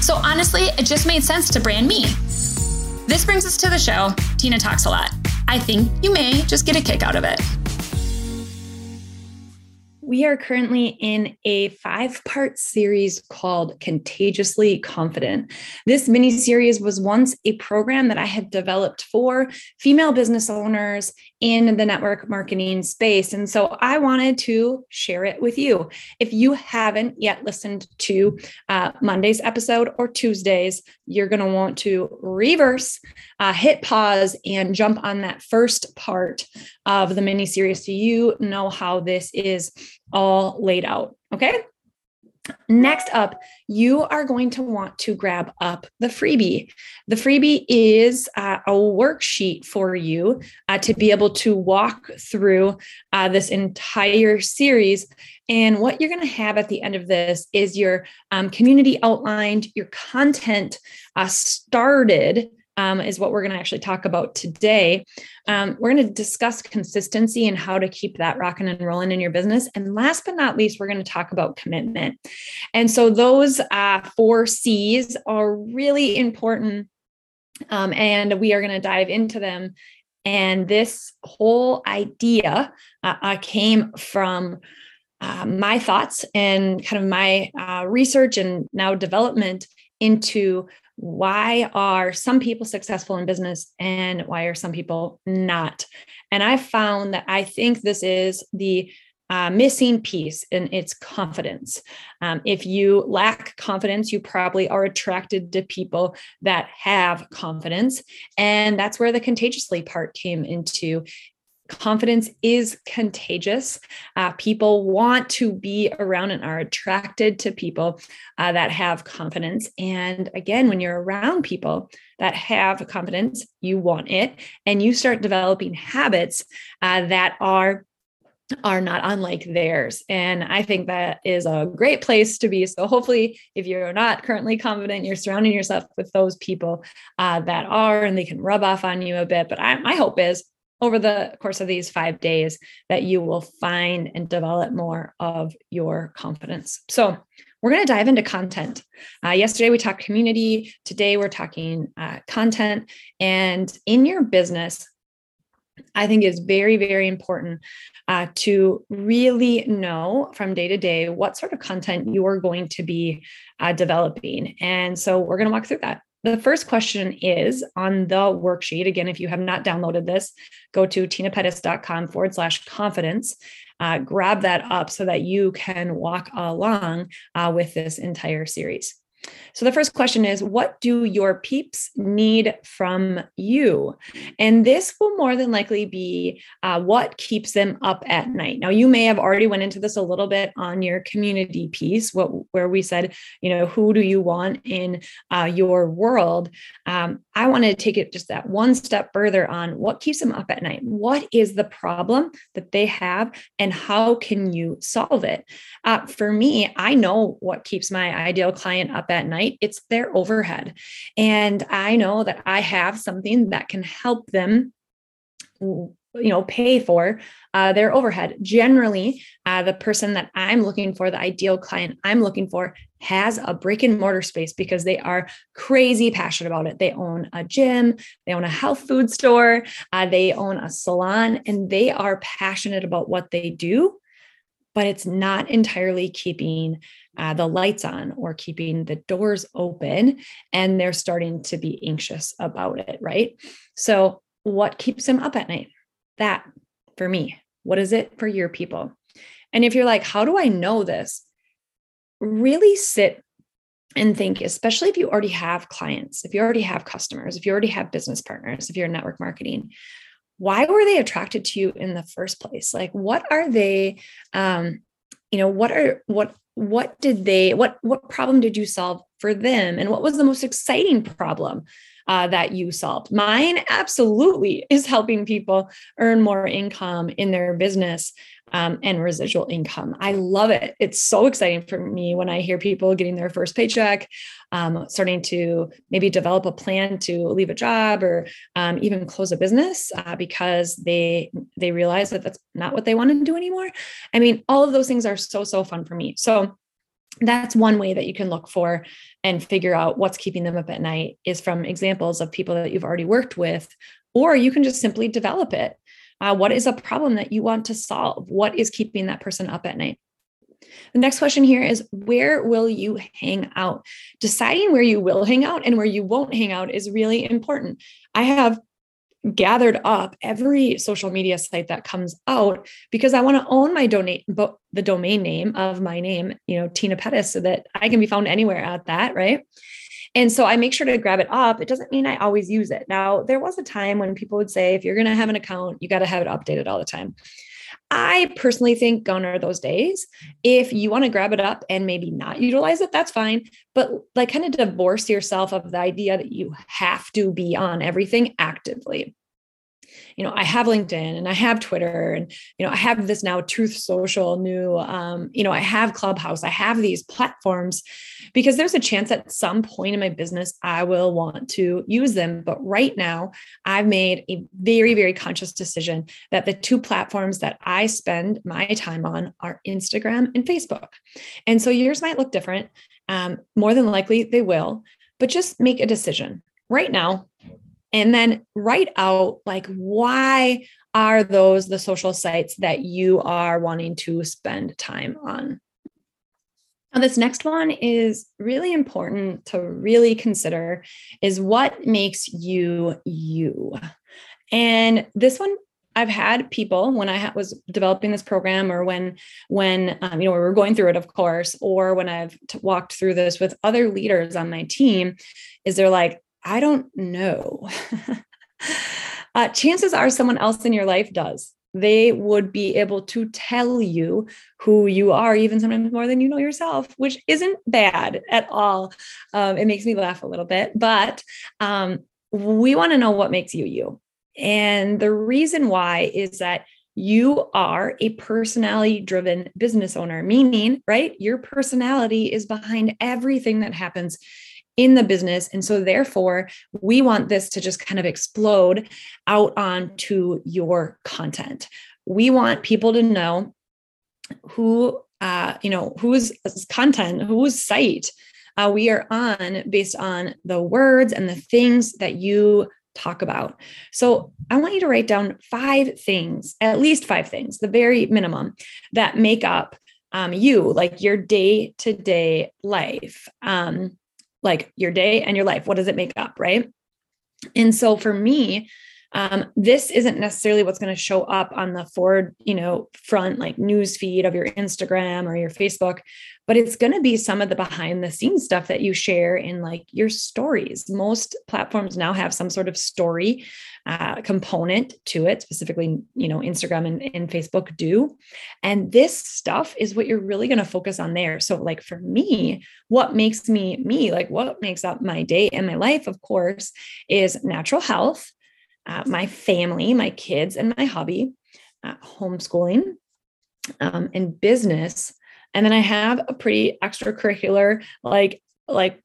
So honestly, it just made sense to brand me. This brings us to the show. Tena talks a lot. I think you may just get a kick out of it. We are currently in a five part series called Contagiously Confident. This mini series was once a program that I had developed for female business owners in the network marketing space. And so I wanted to share it with you. If you haven't yet listened to uh, Monday's episode or Tuesday's, you're going to want to reverse, uh, hit pause, and jump on that first part of the mini series so you know how this is all laid out. Okay. Next up, you are going to want to grab up the freebie. The freebie is uh, a worksheet for you uh, to be able to walk through uh, this entire series. And what you're going to have at the end of this is your um, community outlined, your content uh, started um, is what we're going to actually talk about today. Um, we're going to discuss consistency and how to keep that rocking and rolling in your business. And last but not least, we're going to talk about commitment. And so those uh, four C's are really important. Um, and we are going to dive into them. And this whole idea uh, uh, came from uh, my thoughts and kind of my uh, research and now development into why are some people successful in business and why are some people not? And I found that I think this is the uh, missing piece and it's confidence. Um, if you lack confidence, you probably are attracted to people that have confidence. And that's where the contagiously part came into confidence is contagious. Uh, people want to be around and are attracted to people uh, that have confidence. And again, when you're around people that have confidence, you want it, and you start developing habits uh, that are are not unlike theirs. And I think that is a great place to be. So, hopefully, if you're not currently confident, you're surrounding yourself with those people uh, that are, and they can rub off on you a bit. But I, my hope is over the course of these five days that you will find and develop more of your confidence. So, we're going to dive into content. Uh, yesterday, we talked community. Today, we're talking uh, content. And in your business, I think is very, very important uh, to really know from day to day what sort of content you are going to be uh, developing. And so we're going to walk through that. The first question is on the worksheet. Again, if you have not downloaded this, go to tenapettis.com forward slash confidence. Uh, grab that up so that you can walk along uh, with this entire series. So the first question is what do your peeps need from you? And this will more than likely be uh, what keeps them up at night. Now you may have already went into this a little bit on your community piece, what where we said, you know, who do you want in uh, your world? Um, I want to take it just that one step further on what keeps them up at night. What is the problem that they have, and how can you solve it? Uh, for me, I know what keeps my ideal client up at night night, it's their overhead. And I know that I have something that can help them you know pay for uh, their overhead generally uh, the person that i'm looking for the ideal client i'm looking for has a brick and mortar space because they are crazy passionate about it they own a gym they own a health food store uh, they own a salon and they are passionate about what they do but it's not entirely keeping uh, the lights on or keeping the doors open and they're starting to be anxious about it right? So what keeps them up at night? That for me. What is it for your people? And if you're like how do i know this? Really sit and think especially if you already have clients if you already have customers if you already have business partners if you're in network marketing why were they attracted to you in the first place? Like what are they um you know what are what what did they what what problem did you solve for them? And what was the most exciting problem uh, that you solved. Mine absolutely is helping people earn more income in their business um, and residual income. I love it. It's so exciting for me when I hear people getting their first paycheck, um, starting to maybe develop a plan to leave a job or um, even close a business uh, because they they realize that that's not what they want to do anymore. I mean, all of those things are so so fun for me. So that's one way that you can look for and figure out what's keeping them up at night is from examples of people that you've already worked with or you can just simply develop it. Uh, what is a problem that you want to solve? What is keeping that person up at night? The next question here is where will you hang out? Deciding where you will hang out and where you won't hang out is really important. I have gathered up every social media site that comes out because I want to own my donate but the domain name of my name, you know, Tena Pettis, so that I can be found anywhere at that, right? And so I make sure to grab it up. It doesn't mean I always use it. Now, there was a time when people would say, if you're going to have an account, you got to have it updated all the time. I personally think gone are those days. If you want to grab it up and maybe not utilize it, that's fine. But like kind of divorce yourself of the idea that you have to be on everything actively you know, I have LinkedIn and I have Twitter and, you know, I have this now Truth Social new, um, you know, I have Clubhouse, I have these platforms because there's a chance at some point in my business I will want to use them. But right now, I've made a very, very conscious decision that the two platforms that I spend my time on are Instagram and Facebook. And so yours might look different. Um, more than likely, they will, but just make a decision right now and then write out like why are those the social sites that you are wanting to spend time on? Now this next one is really important to really consider is what makes you you. And this one I've had people when I was developing this program, or when when um, you know we were going through it, of course, or when I've t- walked through this with other leaders on my team, is they're like, I don't know. uh, chances are someone else in your life does. They would be able to tell you who you are, even sometimes more than you know yourself, which isn't bad at all. Um, it makes me laugh a little bit, but um, we want to know what makes you you. And the reason why is that you are a personality driven business owner, meaning, right, your personality is behind everything that happens in the business. And so, therefore, we want this to just kind of explode out onto your content. We want people to know who, uh, you know, whose content, whose site uh, we are on based on the words and the things that you talk about. So I want you to write down five things, at least five things, the very minimum that make up um, you, like your day to day life. Um, like your day and your life. What does it make up? Right. And so for me, um, this isn't necessarily what's going to show up on the forward, you know, front like news feed of your Instagram or your Facebook, but it's going to be some of the behind the scenes stuff that you share in like your stories. Most platforms now have some sort of story uh, component to it, specifically, you know, Instagram and, and Facebook do. And this stuff is what you're really going to focus on there. So, like for me, what makes me me, like what makes up my day and my life, of course, is natural health uh, my family, my kids, and my hobby, uh, homeschooling, um, and business. And then I have a pretty extracurricular, like like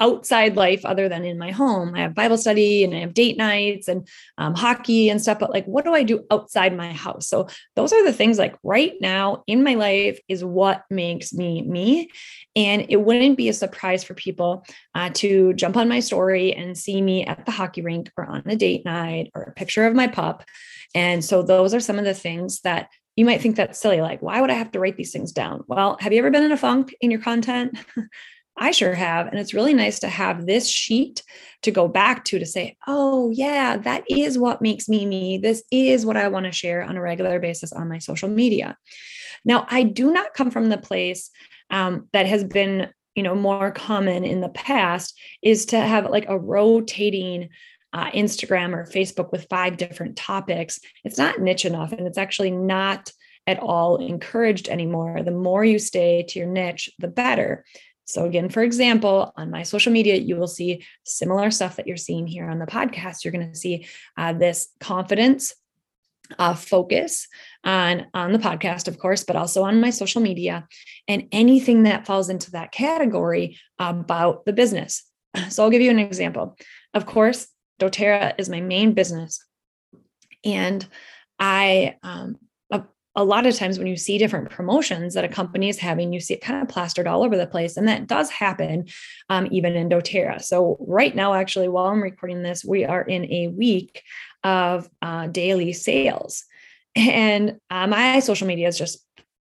outside life other than in my home. I have Bible study and I have date nights and um, hockey and stuff. But like, what do I do outside my house? So those are the things like right now in my life is what makes me me. And it wouldn't be a surprise for people uh, to jump on my story and see me at the hockey rink or on a date night or a picture of my pup. And so those are some of the things that you might think that's silly. Like, why would I have to write these things down? Well, have you ever been in a funk in your content? I sure have. And it's really nice to have this sheet to go back to to say, oh, yeah, that is what makes me me. This is what I want to share on a regular basis on my social media. Now, I do not come from the place um, that has been you know more common in the past is to have like a rotating uh, Instagram or Facebook with five different topics. It's not niche enough, and it's actually not at all encouraged anymore. The more you stay to your niche, the better. So, again, for example, on my social media, you will see similar stuff that you're seeing here on the podcast. You're going to see uh, this confidence uh, focus on on the podcast of course but also on my social media and anything that falls into that category about the business. So i'll give you an example. Of course doterra is my main business. And i um, a, lot of times when you see different promotions that a company is having you see it kind of plastered all over the place and that does happen um, even in doterra so right now actually while i'm recording this we are in a week of uh, daily sales. And uh, my social media is just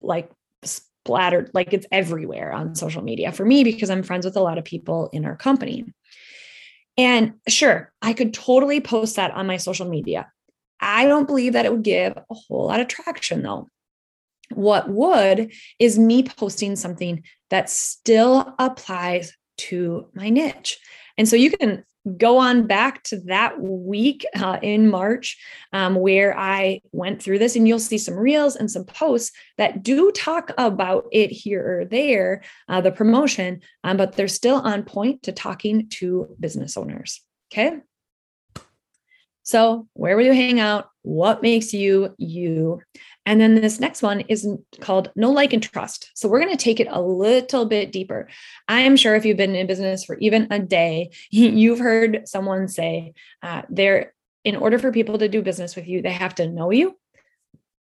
like splattered, like it's everywhere on social media for me because I'm friends with a lot of people in our company. And sure, I could totally post that on my social media. I don't believe that it would give a whole lot of traction though. What would is me posting something that still applies to my niche. And so you can go on back to that week uh, in March um, where I went through this, and you'll see some reels and some posts that do talk about it here or there, uh, the promotion, um, but they're still on point to talking to business owners. Okay. So, where will you hang out? What makes you you? And then this next one is called No Like and Trust. So we're going to take it a little bit deeper. I am sure if you've been in business for even a day, you've heard someone say uh, in order for people to do business with you, they have to know you,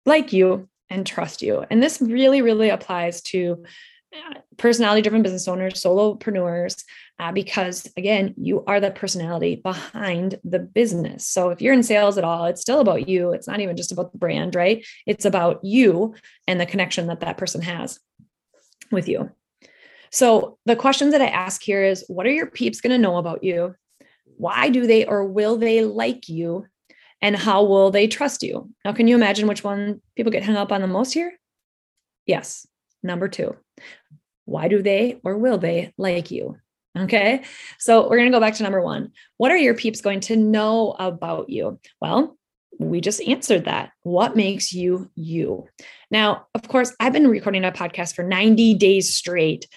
like you, and trust you. And this really, really applies to personality driven business owners, solopreneurs, uh, because again, you are the personality behind the business. So if you're in sales at all, it's still about you. It's not even just about the brand, right? It's about you and the connection that that person has with you. So the questions that I ask here is what are your peeps going to know about you? Why do they or will they like you? And how will they trust you? Now, can you imagine which one people get hung up on the most here? Yes, number two. Why do they or will they like you? Okay. So we're going to go back to number one. What are your peeps going to know about you? Well, we just answered that. What makes you you? Now, of course, I've been recording a podcast for 90 days straight.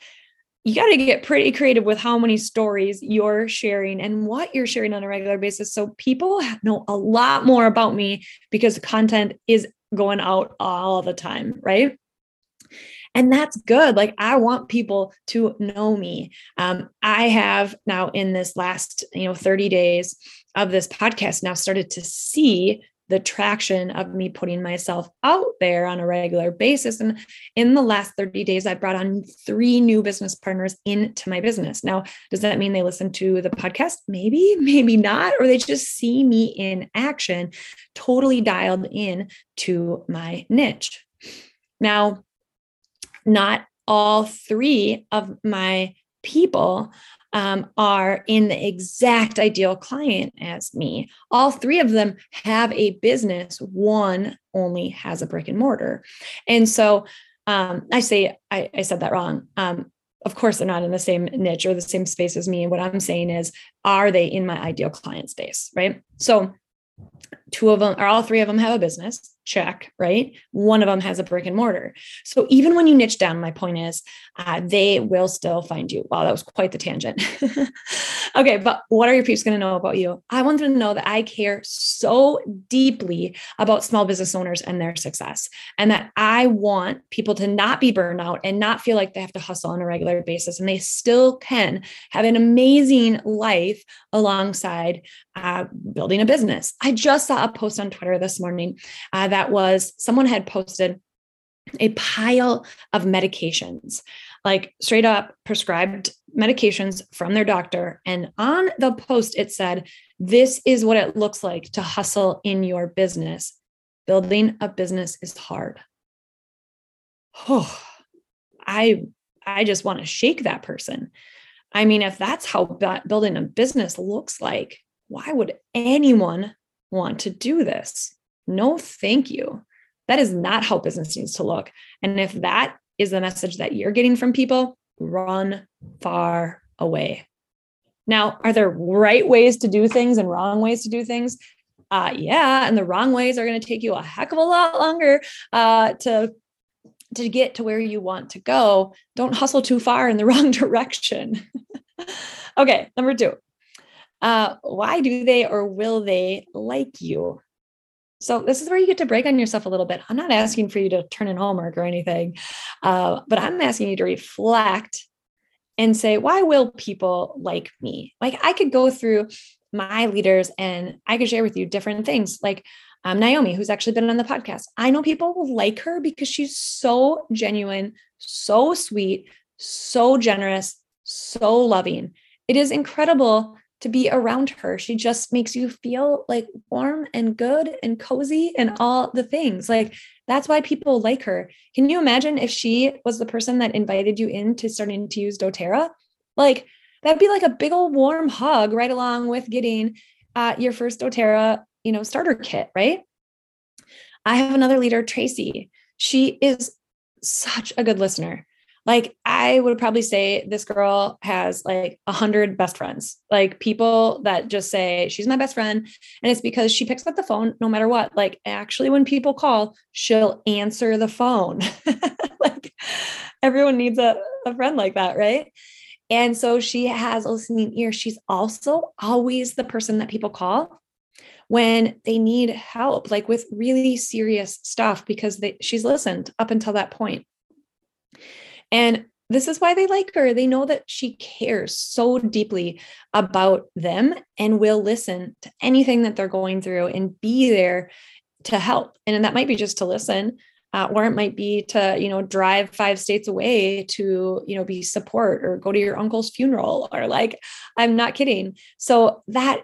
You got to get pretty creative with how many stories you're sharing and what you're sharing on a regular basis. So people know a lot more about me because content is going out all the time, right? And that's good like i want people to know me um, i have now in this last you know 30 days of this podcast now started to see the traction of me putting myself out there on a regular basis. And in the last 30 days, I brought on three new business partners into my business. Now, does that mean they listen to the podcast? Maybe, maybe not, or they just see me in action, totally dialed in to my niche. Now, not all three of my people um, are in the exact ideal client as me. All three of them have a business, one only has a brick and mortar. And so um, I say, I, I, said that wrong. Um, of course, they're not in the same niche or the same space as me. And what I'm saying is, are they in my ideal client space? Right. So two of them or all three of them have a business check right? One of them has a brick and mortar. So even when you niche down my point is uh, they will still find you. Wow that was quite the tangent. Okay but what are your peeps going to know about you? I want them to know that i care so deeply about small business owners and their success and that i want people to not be burned out and not feel like they have to hustle on a regular basis and they still can have an amazing life alongside uh, building a business. I just saw a post on twitter this morning uh, that was someone had posted a pile of medications, like straight up prescribed medications from their doctor. And on the post, it said, This is what it looks like to hustle in your business. Building a business is hard. Oh, I I just want to shake that person. I mean, if that's how building a business looks like, why would anyone want to do this? No, thank you. That is not how business needs to look. And if that is the message that you're getting from people, run far away. Now, are there right ways to do things and wrong ways to do things? Uh, yeah, and the wrong ways are going to take you a heck of a lot longer uh, to to get to where you want to go, don't hustle too far in the wrong direction. okay, number two. Uh, why do they or will they like you? So this is where you get to break on yourself a little bit. I'm not asking for you to turn in homework or anything, uh, but I'm asking you to reflect and say, why will people like me? Like I could go through my leaders and I could share with you different things. Like um, Naomi, who's actually been on the podcast. I know people will like her because she's so genuine, so sweet, so generous, so loving. It is incredible to be around her. She just makes you feel like warm and good and cozy and all the things. Like that's why people like her. Can you imagine if she was the person that invited you into starting to use doTERRA? Like that'd be like a big old warm hug right along with getting uh, your first doTERRA, you know, starter kit, right? I have another leader, Tracy. She is such a good listener like i would probably say this girl has like a hundred best friends like people that just say she's my best friend. And it's because she picks up the phone no matter what. Like actually when people call she'll answer the phone. Like everyone needs a, a friend like that right? And so she has a listening ear. She's also always the person that people call when they need help like with really serious stuff because they, she's listened up until that point and this is why they like her. They know that she cares so deeply about them and will listen to anything that they're going through and be there to help. And that might be just to listen, uh, or it might be to, you know, drive five states away to, you know, be support or go to your uncle's funeral or like, I'm not kidding. So that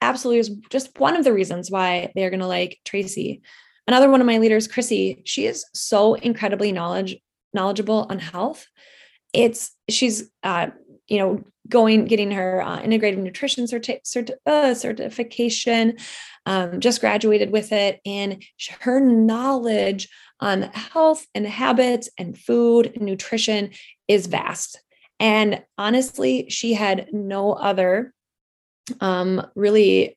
absolutely is just one of the reasons why they're going to like Tracy. Another one of my leaders, Chrissy, she is so incredibly knowledge knowledgeable on health. It's she's uh, you know going getting her uh, integrative nutrition certi- certi- uh, certification, um, just graduated with it, and her knowledge on health and habits and food and nutrition is vast. And honestly, she had no other um, really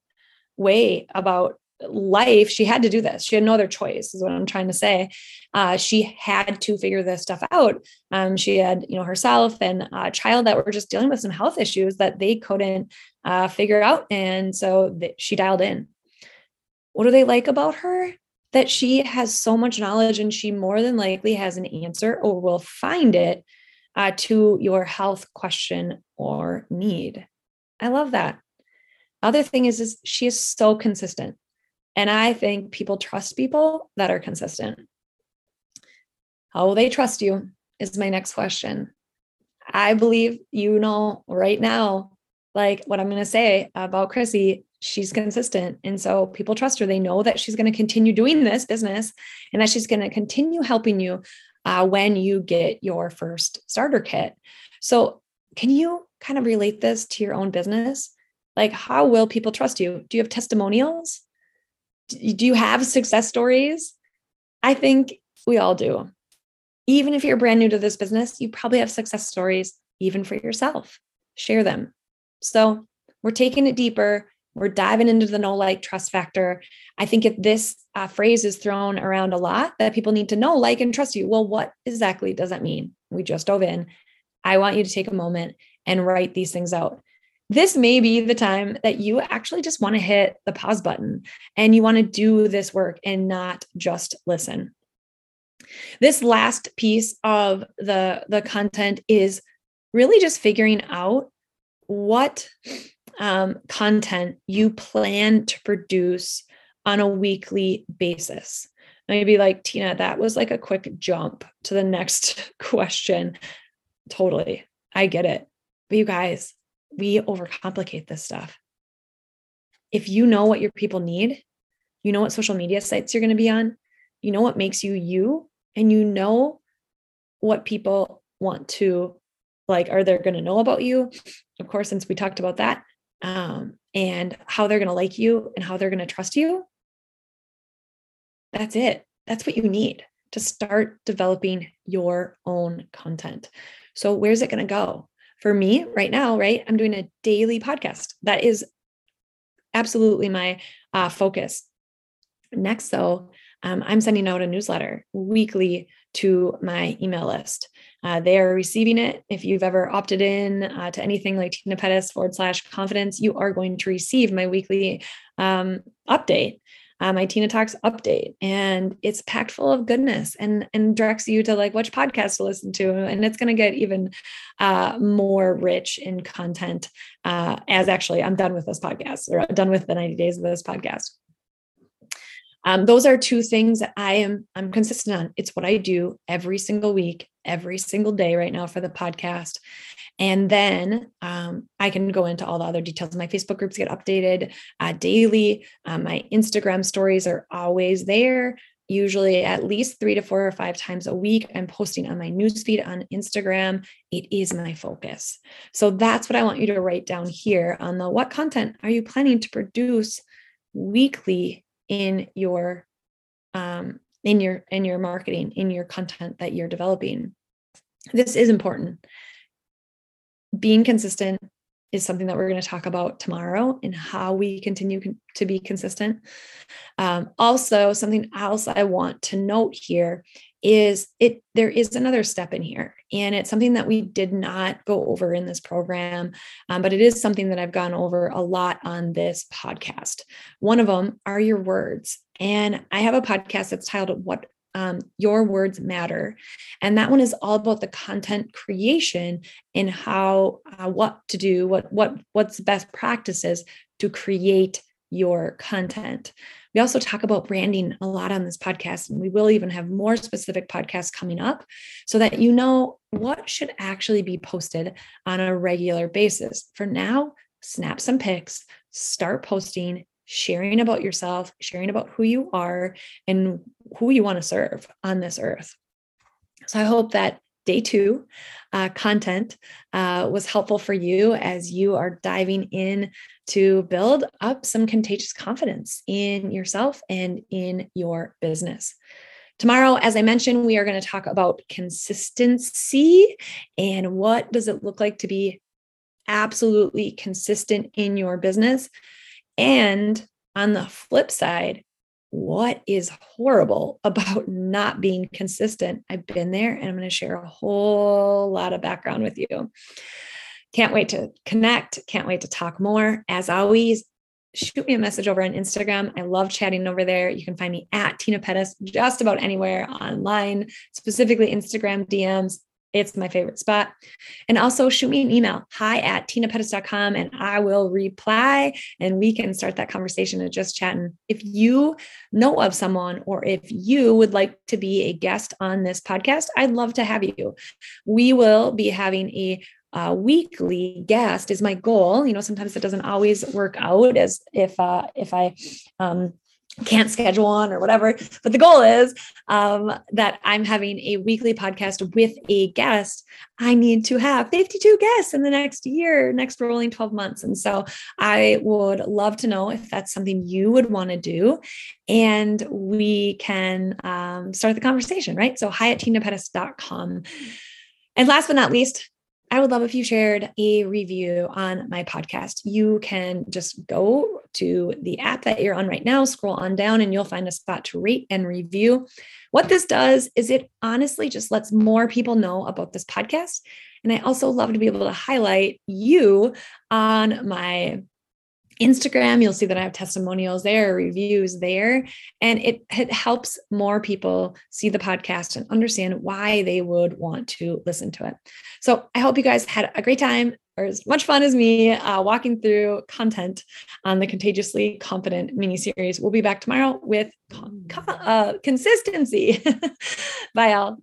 way about life, she had to do this. She had no other choice, is what I'm trying to say. Uh, she had to figure this stuff out. Um, she had, you know, herself and a child that were just dealing with some health issues that they couldn't uh, figure out. And so th- she dialed in. What do they like about her? That she has so much knowledge and she more than likely has an answer or will find it uh, to your health question or need. I love that. Other thing is, is she is so consistent. And I think people trust people that are consistent. How will they trust you? Is my next question. I believe you know right now, like what I'm going to say about Chrissy, she's consistent. And so people trust her. They know that she's going to continue doing this business and that she's going to continue helping you uh, when you get your first starter kit. So, can you kind of relate this to your own business? Like, how will people trust you? Do you have testimonials? Do you have success stories? I think we all do. Even if you're brand new to this business, you probably have success stories, even for yourself. Share them. So we're taking it deeper. We're diving into the know like trust factor. I think if this uh, phrase is thrown around a lot, that people need to know, like, and trust you. Well, what exactly does that mean? We just dove in. I want you to take a moment and write these things out this may be the time that you actually just want to hit the pause button and you want to do this work and not just listen. This last piece of the, the content is really just figuring out what um, content you plan to produce on a weekly basis. Maybe like Tena, that was like a quick jump to the next question. Totally. I get it. But you guys, we overcomplicate this stuff. If you know what your people need, you know what social media sites you're going to be on, you know what makes you you, and you know what people want to like, are they going to know about you? Of course, since we talked about that, um, and how they're going to like you and how they're going to trust you. That's it. That's what you need to start developing your own content. So, where's it going to go? For me right now, right? I'm doing a daily podcast. That is absolutely my uh, focus. Next, though, um, I'm sending out a newsletter weekly to my email list. Uh, they are receiving it. If you've ever opted in uh, to anything like Tena Pettis forward slash confidence, you are going to receive my weekly um, update uh, my Tena Talks update, and it's packed full of goodness and and directs you to like which podcast to listen to, and it's going to get even uh, more rich in content. Uh, as actually, I'm done with this podcast, or done with the 90 days of this podcast. Um, those are two things that I am I'm consistent on. It's what I do every single week, every single day right now for the podcast. And then um, I can go into all the other details. My Facebook groups get updated uh, daily. Um, my Instagram stories are always there. Usually, at least three to four or five times a week, I'm posting on my newsfeed on Instagram. It is my focus. So that's what I want you to write down here on the what content are you planning to produce weekly in your um, in your in your marketing in your content that you're developing this is important being consistent is something that we're going to talk about tomorrow and how we continue con- to be consistent. Um, also, something else I want to note here is it there is another step in here and it's something that we did not go over in this program um, but it is something that i've gone over a lot on this podcast. One of them are your words and i have a podcast that's titled what um, your words matter and that one is all about the content creation and how uh, what to do what what what's best practices to create your content we also talk about branding a lot on this podcast and we will even have more specific podcasts coming up so that you know what should actually be posted on a regular basis for now snap some pics start posting sharing about yourself, sharing about who you are and who you want to serve on this earth. So I hope that day two uh, content uh, was helpful for you as you are diving in to build up some contagious confidence in yourself and in your business. Tomorrow, as I mentioned, we are going to talk about consistency and what does it look like to be absolutely consistent in your business and on the flip side, what is horrible about not being consistent? I've been there and I'm going to share a whole lot of background with you. Can't wait to connect. Can't wait to talk more. As always, shoot me a message over on Instagram. I love chatting over there. You can find me at Tena Pettis just about anywhere online, specifically Instagram DMs. It's my favorite spot. And also shoot me an email, hi at tenapettis.com, and I will reply and we can start that conversation and just chatting. If you know of someone or if you would like to be a guest on this podcast, I'd love to have you. We will be having a uh, weekly guest is my goal. You know, sometimes it doesn't always work out as if uh, if I um, can't schedule one or whatever. But the goal is um, that I'm having a weekly podcast with a guest. I need to have 52 guests in the next year, next rolling 12 months. And so I would love to know if that's something you would want to do. And we can um, start the conversation, right? So hi at tenapettis.com. And last but not least, I would love if you shared a review on my podcast. You can just go to the app that you're on right now, scroll on down, and you'll find a spot to rate and review. What this does is it honestly just lets more people know about this podcast. And I also love to be able to highlight you on my Instagram, you'll see that I have testimonials there, reviews there, and it, it helps more people see the podcast and understand why they would want to listen to it. So I hope you guys had a great time or as much fun as me uh, walking through content on the Contagiously Confident mini series. We'll be back tomorrow with uh, consistency. Bye, all.